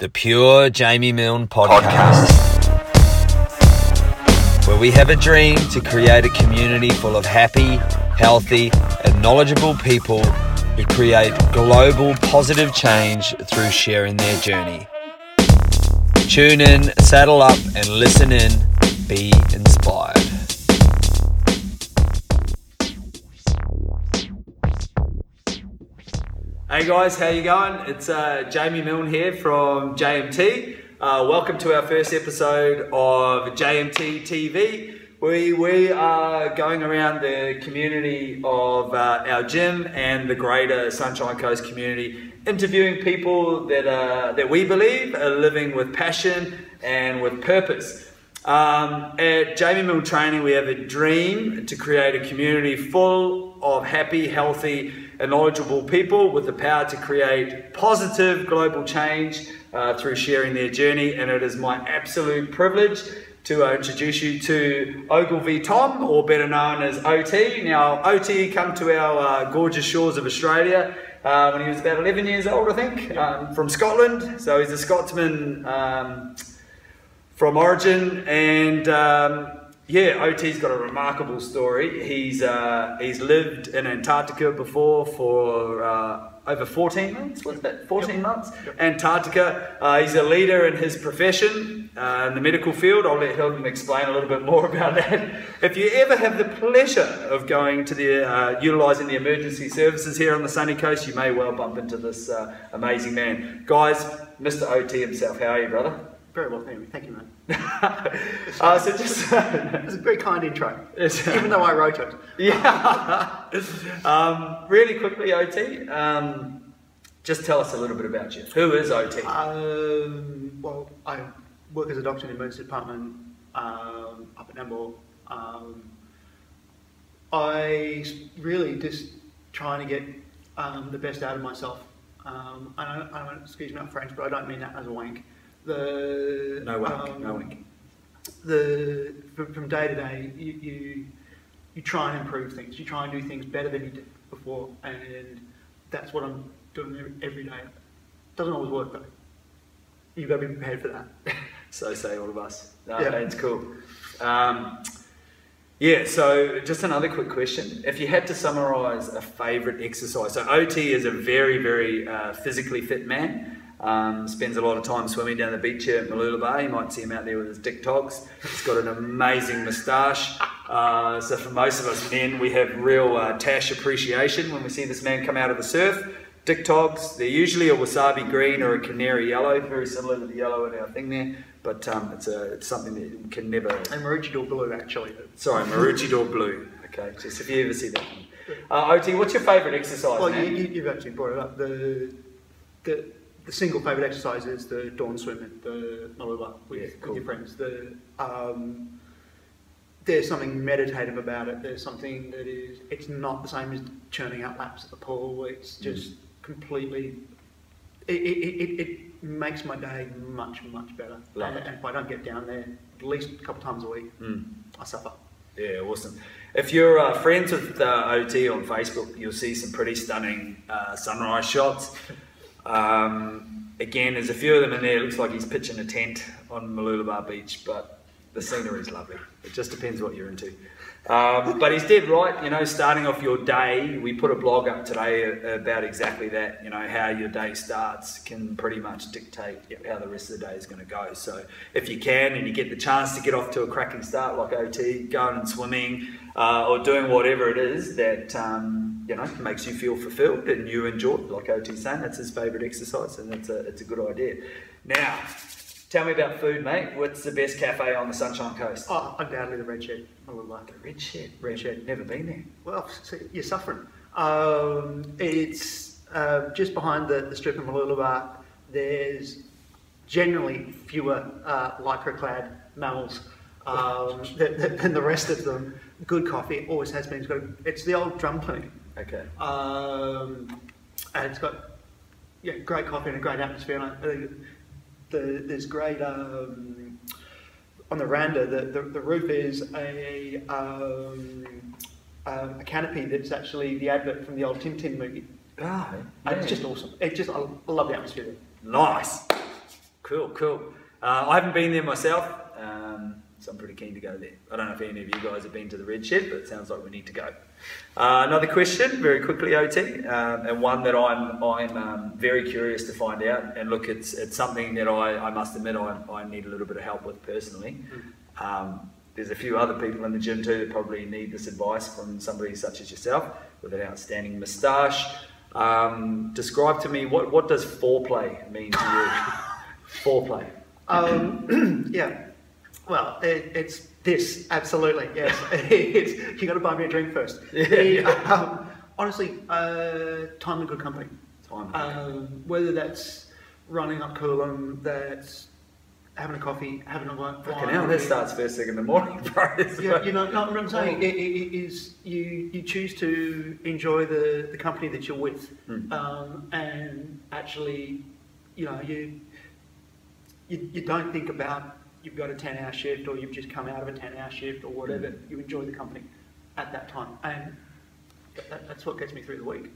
the Pure Jamie Milne podcast, where we have a dream to create a community full of happy, healthy, and knowledgeable people who create global positive change through sharing their journey. Tune in, saddle up, and listen in. Be Hey guys, how you going? It's uh, Jamie Milne here from JMT. Uh, welcome to our first episode of JMT TV. We, we are going around the community of uh, our gym and the greater Sunshine Coast community, interviewing people that, uh, that we believe are living with passion and with purpose. Um, at Jamie Milne Training, we have a dream to create a community full of happy, healthy, and knowledgeable people with the power to create positive global change uh, through sharing their journey. And it is my absolute privilege to uh, introduce you to Ogilvie Thom, or better known as OT. Now, OT come to our uh, gorgeous shores of Australia uh, when he was about 11 years old, I think, um, from Scotland. So he's a Scotsman um, from origin, and um, yeah, OT's got a remarkable story. He's uh, he's lived in Antarctica before for uh, over 14 months. Was that 14 yep. months? Yep. Antarctica. Uh, he's a leader in his profession uh, in the medical field. I'll let him explain a little bit more about that. If you ever have the pleasure of going to the uh, utilising the emergency services here on the sunny coast, you may well bump into this uh, amazing man, guys. Mr. OT himself. How are you, brother? Very well, thank you, thank you, man. uh, so just it's a very kind intro, even though I wrote it. yeah. um, really quickly, OT. Um, just tell us a little bit about you. Who is OT? Um, well, I work as a doctor in the emergency department um, up at Nambour. Um, I really just trying to get um, the best out of myself. Um, I don't, I don't, excuse me, French, but I don't mean that as a wank the no wank, um, no wank. The from, from, day to day, you, you you try and improve things. You try and do things better than you did before, and that's what I'm doing every, every day. Doesn't always work though. You've got to be prepared for that. so say all of us. No, yeah. that's cool. Um, yeah, so just another quick question. If you had to summarize a favorite exercise, so OT is a very, very uh, physically fit man. Um, spends a lot of time swimming down the beach here at Mooloolaba. You might see him out there with his dick togs. He's got an amazing moustache. Uh, so for most of us men, we have real uh, tash appreciation when we see this man come out of the surf. Dick togs, they're usually a wasabi green or a canary yellow, very similar to the yellow in our thing there. But um, it's, a, it's something that can never... And Maroochydore blue, actually. Sorry, Maroochydore blue. Okay, just if you ever see that one. Uh, OT, what's your favourite exercise, well, man? You, have actually brought it up. The, the the single favourite exercise is the dawn swim at the Mooloolaba with, yeah, cool. with your friends. The, um, there's something meditative about it. There's something that is, it's not the same as churning out laps at the pool. It's mm. just mm. completely, it, it, it, it, makes my day much, much better. And, and, if I don't get down there at least a couple times a week, mm. I suffer. Yeah, awesome. If you're uh, friends with uh, OT on Facebook, you'll see some pretty stunning uh, sunrise shots. Um, again, there's a few of them in there. It looks like he's pitching a tent on Mooloolaba Beach, but the scenery is lovely. It just depends what you're into. Um, but he's dead right. You know, starting off your day, we put a blog up today about exactly that. You know, how your day starts can pretty much dictate how the rest of the day is going to go. So if you can and you get the chance to get off to a cracking start like OT, going and swimming uh, or doing whatever it is that um, you know makes you feel fulfilled and you enjoy, it. like OT's saying, that's his favourite exercise, and it's a it's a good idea. Now. Tell me about food, mate. What's the best cafe on the Sunshine Coast? Oh, undoubtedly the Red Shed. I would like it. Red Shed. Red Shed. Never been there. Well, see, you're suffering. Um, it's uh, just behind the, the strip of Mooloolaba. There's generally fewer uh, lycra-clad mammals um, than, than, the rest of them. Good coffee. Always has been. It's, got, it's the old drum clinic. Okay. Um, and it's got yeah, great coffee and a great atmosphere. And I, the, there's great um, on the veranda. The, the, the roof is a um, um, a canopy that's actually the advert from the old Tintin movie. Ah, yeah. it's just awesome. It just I love the atmosphere there. Nice. Cool, cool. Uh, I haven't been there myself, so I'm pretty keen to go there. I don't know if any of you guys have been to the Red Shed, but it sounds like we need to go. Uh, another question, very quickly, OT, um, and one that I'm I'm um, very curious to find out. And look, it's it's something that I, I must admit I, I need a little bit of help with personally. Um, there's a few other people in the gym too that probably need this advice from somebody such as yourself with an outstanding moustache. Um, describe to me what what does foreplay mean to you? foreplay. Um, yeah. Well, it, it's this, absolutely, yes. it's, you got to buy me a drink first. The, um, honestly, uh, time and good company. Time. Um, whether that's running up Coolum, that's having a coffee, having a wine. Fucking hell, that starts first thing in the morning, bro. Yeah, you know, no, what I'm saying it, it, it is you, you choose to enjoy the, the company that you're with, Mm. um, and actually, you know, you, you you don't think about you've got a 10 hour shift or you've just come out of a 10 hour shift or whatever. Mm. You enjoy the company at that time, and that, that's what gets me through the week,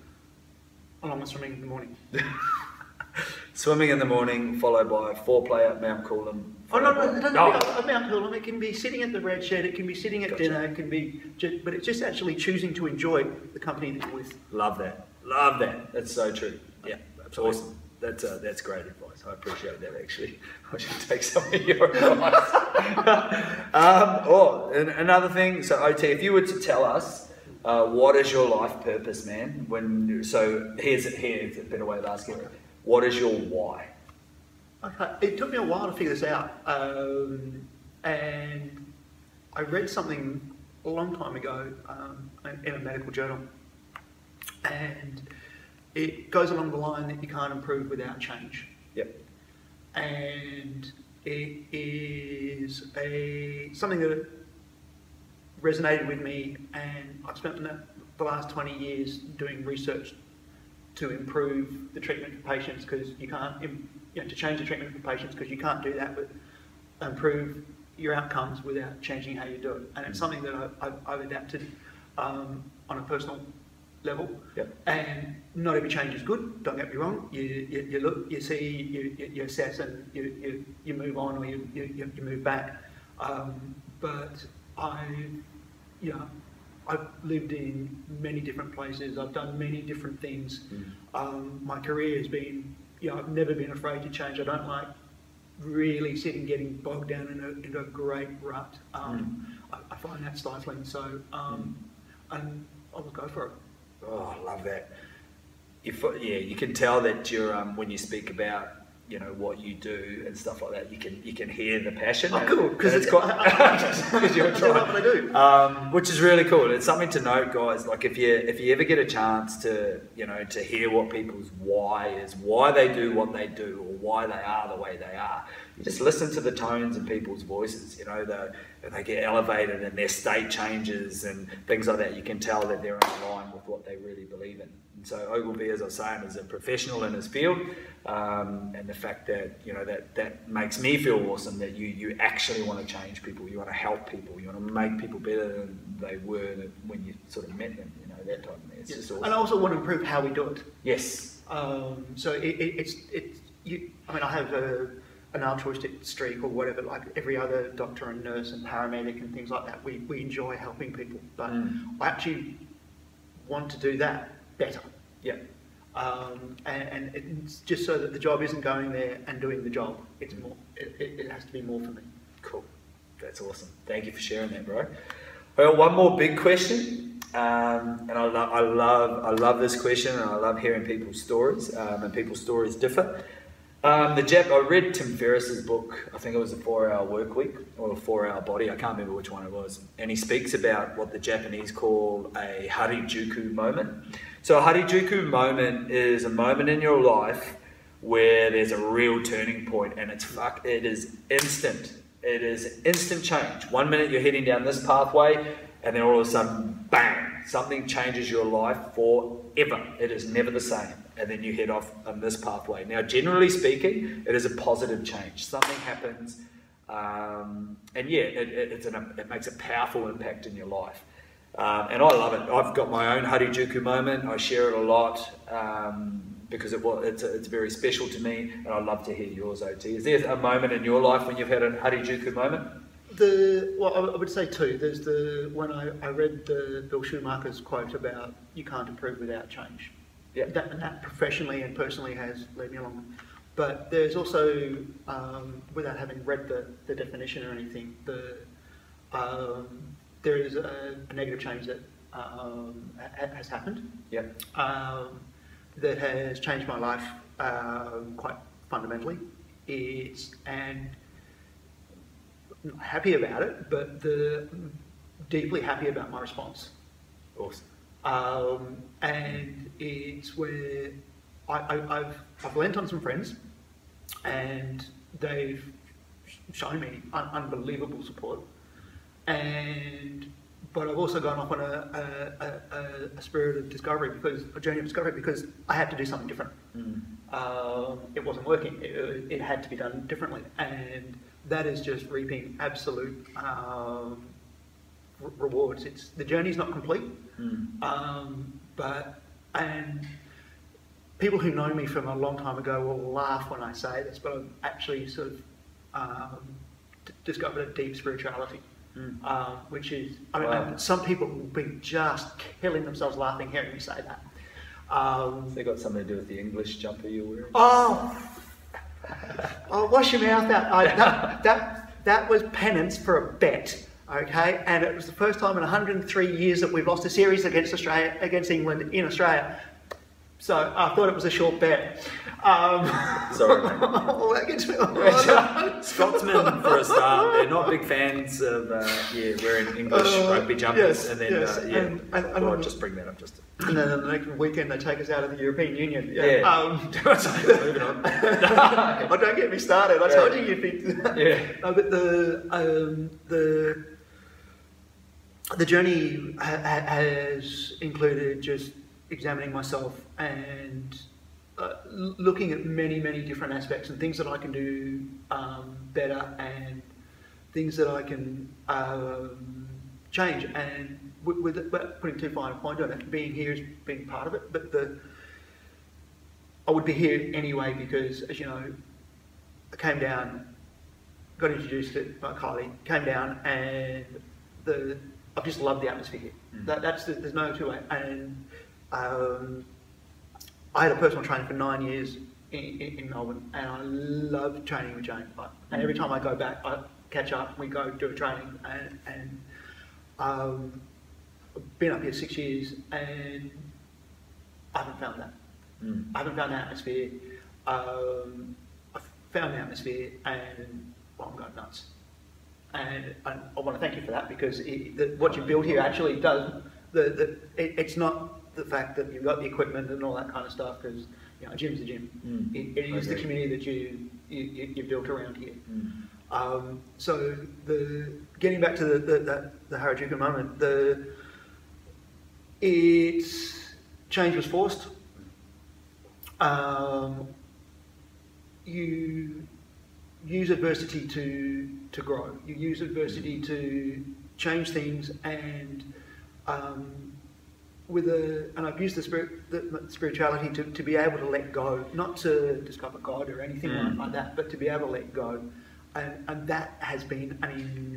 along with swimming in the morning. Swimming in the morning, followed by foreplay at Mount Coolum. Oh no, no, followed it by- doesn't Oh, be Mount Coolum. It can be sitting at the red shed. It can be sitting at Gotcha. dinner. It can be, just, but it's just actually choosing to enjoy the company that you're with. Love that. Love that. That's so true. Yeah, Absolutely. awesome. That's uh, that's great advice. I appreciate that actually. I should take some of your advice. um, oh, another thing. So OT, if you were to tell us uh, what is your life purpose, man? When so here's here's a better way of asking it. What is your why? Okay. It took me a while to figure this out, um, and I read something a long time ago um, in a medical journal, and it goes along the line that you can't improve without change. Yep. and it is a something that resonated with me and I've spent the last 20 years doing research to improve the treatment for patients because you can't you know, to change the treatment for patients because you can't do that but improve your outcomes without changing how you do it and it's something that I, I've, I've adapted um, on a personal level Yep. and not every change is good. Don't get me wrong. You, you, you look, you see, you, you, you assess, and you, you, you move on or you, you, you move back. Um, but I, you know, I've lived in many different places. I've done many different things. Mm. Um, my career has been, you know, I've never been afraid to change. I don't like really sitting getting bogged down in a, into a great rut. Um, I, I find that stifling. So, um, and I will go for it. Oh, I love that. You, fo- yeah, you can tell that you're um, when you speak about you know what you do and stuff like that. You can you can hear the passion. Oh, cool, and 'cause it's quite because you're do what trying. I do. Um, which is really cool. It's something to note, guys. Like if you if you ever get a chance to you know to hear what people's why is, why they do what they do, or why they are the way they are, just listen to the tones in people's voices. You know, the, they get elevated and their state changes and things like that. You can tell that they're in line with what they really believe in. And so Ogilvie, as I was saying, is a professional in his field, um, and the fact that you know that that makes me feel awesome that you you actually want to change people, you want to help people, you want to make people better than they were when you sort of met them. You know that type of thing. Yes. just And I also want to improve how we do it. Yes. Um, so it, it, it's it's you. I mean, I have a, an altruistic streak or whatever, like every other doctor and nurse and paramedic and things like that. We we enjoy helping people, but Mm. I actually want to do that better. Yeah. Um, and, and it's just so that the job isn't going there and doing the job. It's more. It, it, it has to be more for me. Cool. That's awesome. Thank you for sharing that, bro. Well, one more big question, um, and I, lo- I love I love this question, and I love hearing people's stories, um, and people's stories differ. Um, the Jap, I read Tim Ferriss's book. I think it was a four-hour work week or a four-hour body. I can't remember which one it was. And he speaks about what the Japanese call a harajuku moment. So a harajuku moment is a moment in your life where there's a real turning point, and it's fuck. It is instant. It is instant change. One minute you're heading down this pathway, and then all of a sudden, bang! Something changes your life forever. It is never the same and then you head off on this pathway. Now, generally speaking, it is a positive change. Something happens, um, and yeah, it, an, it makes a powerful impact in your life. Um, and I love it. I've got my own Harajuku moment. I share it a lot. Um, because it it's, it's very special to me, and I'd love to hear yours, OT. Is there a moment in your life when you've had an Harajuku moment? The well, I would say two. There's the when I, I read the Bill Schumacher's quote about you can't improve without change. Yeah. That, and that professionally and personally has led me along. But there's also, um, without having read the, the definition or anything, the um, there is a, a negative change that um, ha- has happened Yeah. um, that has changed my life um, quite fundamentally. It's and happy about it, but the deeply happy about my response. Awesome. Um, and it's where I, I, I've I've lent on some friends, and they've shown me un- unbelievable support. And but I've also gone off on a, a, a, a spirit of discovery because a journey of discovery because I had to do something different. Mm. Um, it wasn't working. It, it had to be done differently, and that is just reaping absolute um, re- rewards. It's the journey's not complete, Mm. um, but and people who know me from a long time ago will laugh when I say this, but I've actually sort of um, d- discovered a deep spirituality. Mm. Um, which is, I mean, Wow. some people will be just killing themselves laughing hearing me say that. Um, that got something to do with the English jumper you're wearing? Oh, oh, wash your mouth out. I, that, that, that was penance for a bet, okay? And it was the first time in 103 years that we've lost a series against Australia, against England in Australia. So I thought it was a short bet. Um, Sorry. Scotsmen, for a start, they're not big fans of uh, yeah wearing English Uh, rugby jumpers, yes, and then yes, uh, yeah, and- and- and- I'll just bring that up just. To, And then the next weekend they take us out of the European Union. Yeah. Um, Moving on. oh, don't get me started. I Yeah. told you you'd be. Yeah. No, but the um, the the journey ha- has included just examining myself and uh, looking at many, many different aspects and things that I can do um, better and things that I can um, change. And with, with putting too fine a point on it, being here is being part of it. But the I would be here anyway because, as you know, I came down, got introduced to Kylie, came down, and the I've just loved the atmosphere here. Mm. That, that's the, there's no two way. And um, I had a personal trainer for nine years in, in, in Melbourne, and I love training with Jane. Like, and every time I go back, I catch up, we go do a training, and, and um, I've been up here six years, and I haven't found that. Mm. I haven't found the atmosphere. Um, I found the atmosphere and well, I'm going nuts. And, and I want to thank you for that because it, the, what you build here actually does. The, the, it, it's not the fact that you've got the equipment and all that kind of stuff because you know, a gym's a gym. Mm. It, it is the community that you, you, you, built around here. Mm. Um, so the getting back to the the, the, the Harajuku moment, the it's change was forced. Um, you use adversity to to grow. You use adversity to change things, and um, with a and I've used the spirit the spirituality to, to be able to let go, not to discover God or anything Mm. like that, but to be able to let go, and and that has been an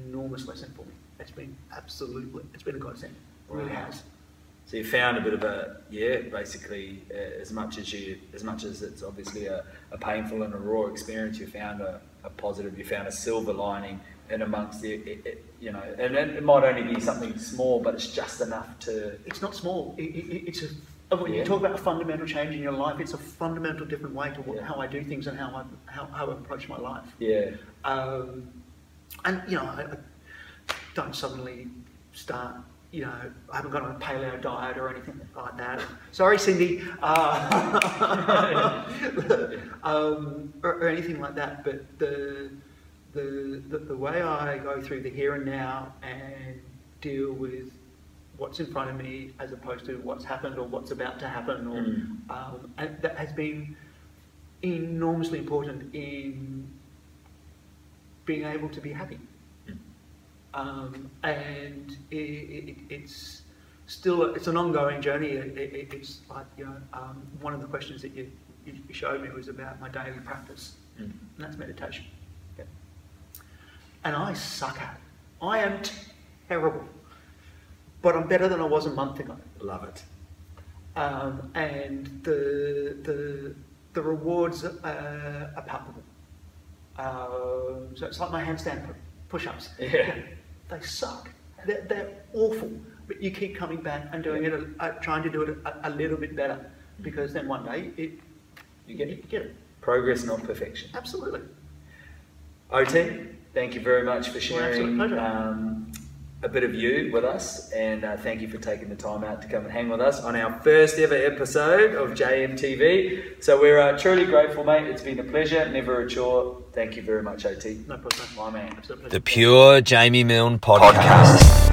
enormous lesson for me. It's been absolutely it's been a godsend. It really Wow. has. So you found a bit of a yeah, basically uh, as much as you as much as it's obviously a, a painful and a raw experience, you found a, a positive, you found a silver lining in amongst the it, it, you know, and it, might only be something small, but it's just enough to It's not small. It, it, it's a when Yeah. you talk about a fundamental change in your life, it's a fundamental different way to what, Yeah. how I do things and how I how, how I approach my life. yeah Um, and you know, I, I don't suddenly start. You know, I haven't gone on a paleo diet or anything like that. Sorry, Cindy, uh, um, or, or anything like that. But the, the the the way I go through the here and now and deal with what's in front of me as opposed to what's happened or what's about to happen, or Mm. um, and that has been enormously important in being able to be happy. Mm. Um, and it, it, it's still it's an ongoing journey. It, it, it's like you know um, one of the questions that you you, you showed me was about my daily practice, Mm. and that's meditation. And I suck at it. I am terrible, but I'm better than I was a month ago. Love it. Um, and the the the rewards are, are palpable. Um, so it's like my handstand push-ups. Yeah. They suck. They're, they're awful. But you keep coming back and doing it, uh, trying to do it a, a little bit better, because then one day it You get it. you get it. Progress, not perfection. Absolutely. OT, thank you very much for sharing um, a bit of you with us, and uh, thank you for taking the time out to come and hang with us on our first ever episode of JMTV. So we're uh, truly grateful, mate. It's been a pleasure, never a chore. Thank you very much, OT. No problem. My man. Absolute pleasure. The Pure Jamie Milne Podcast.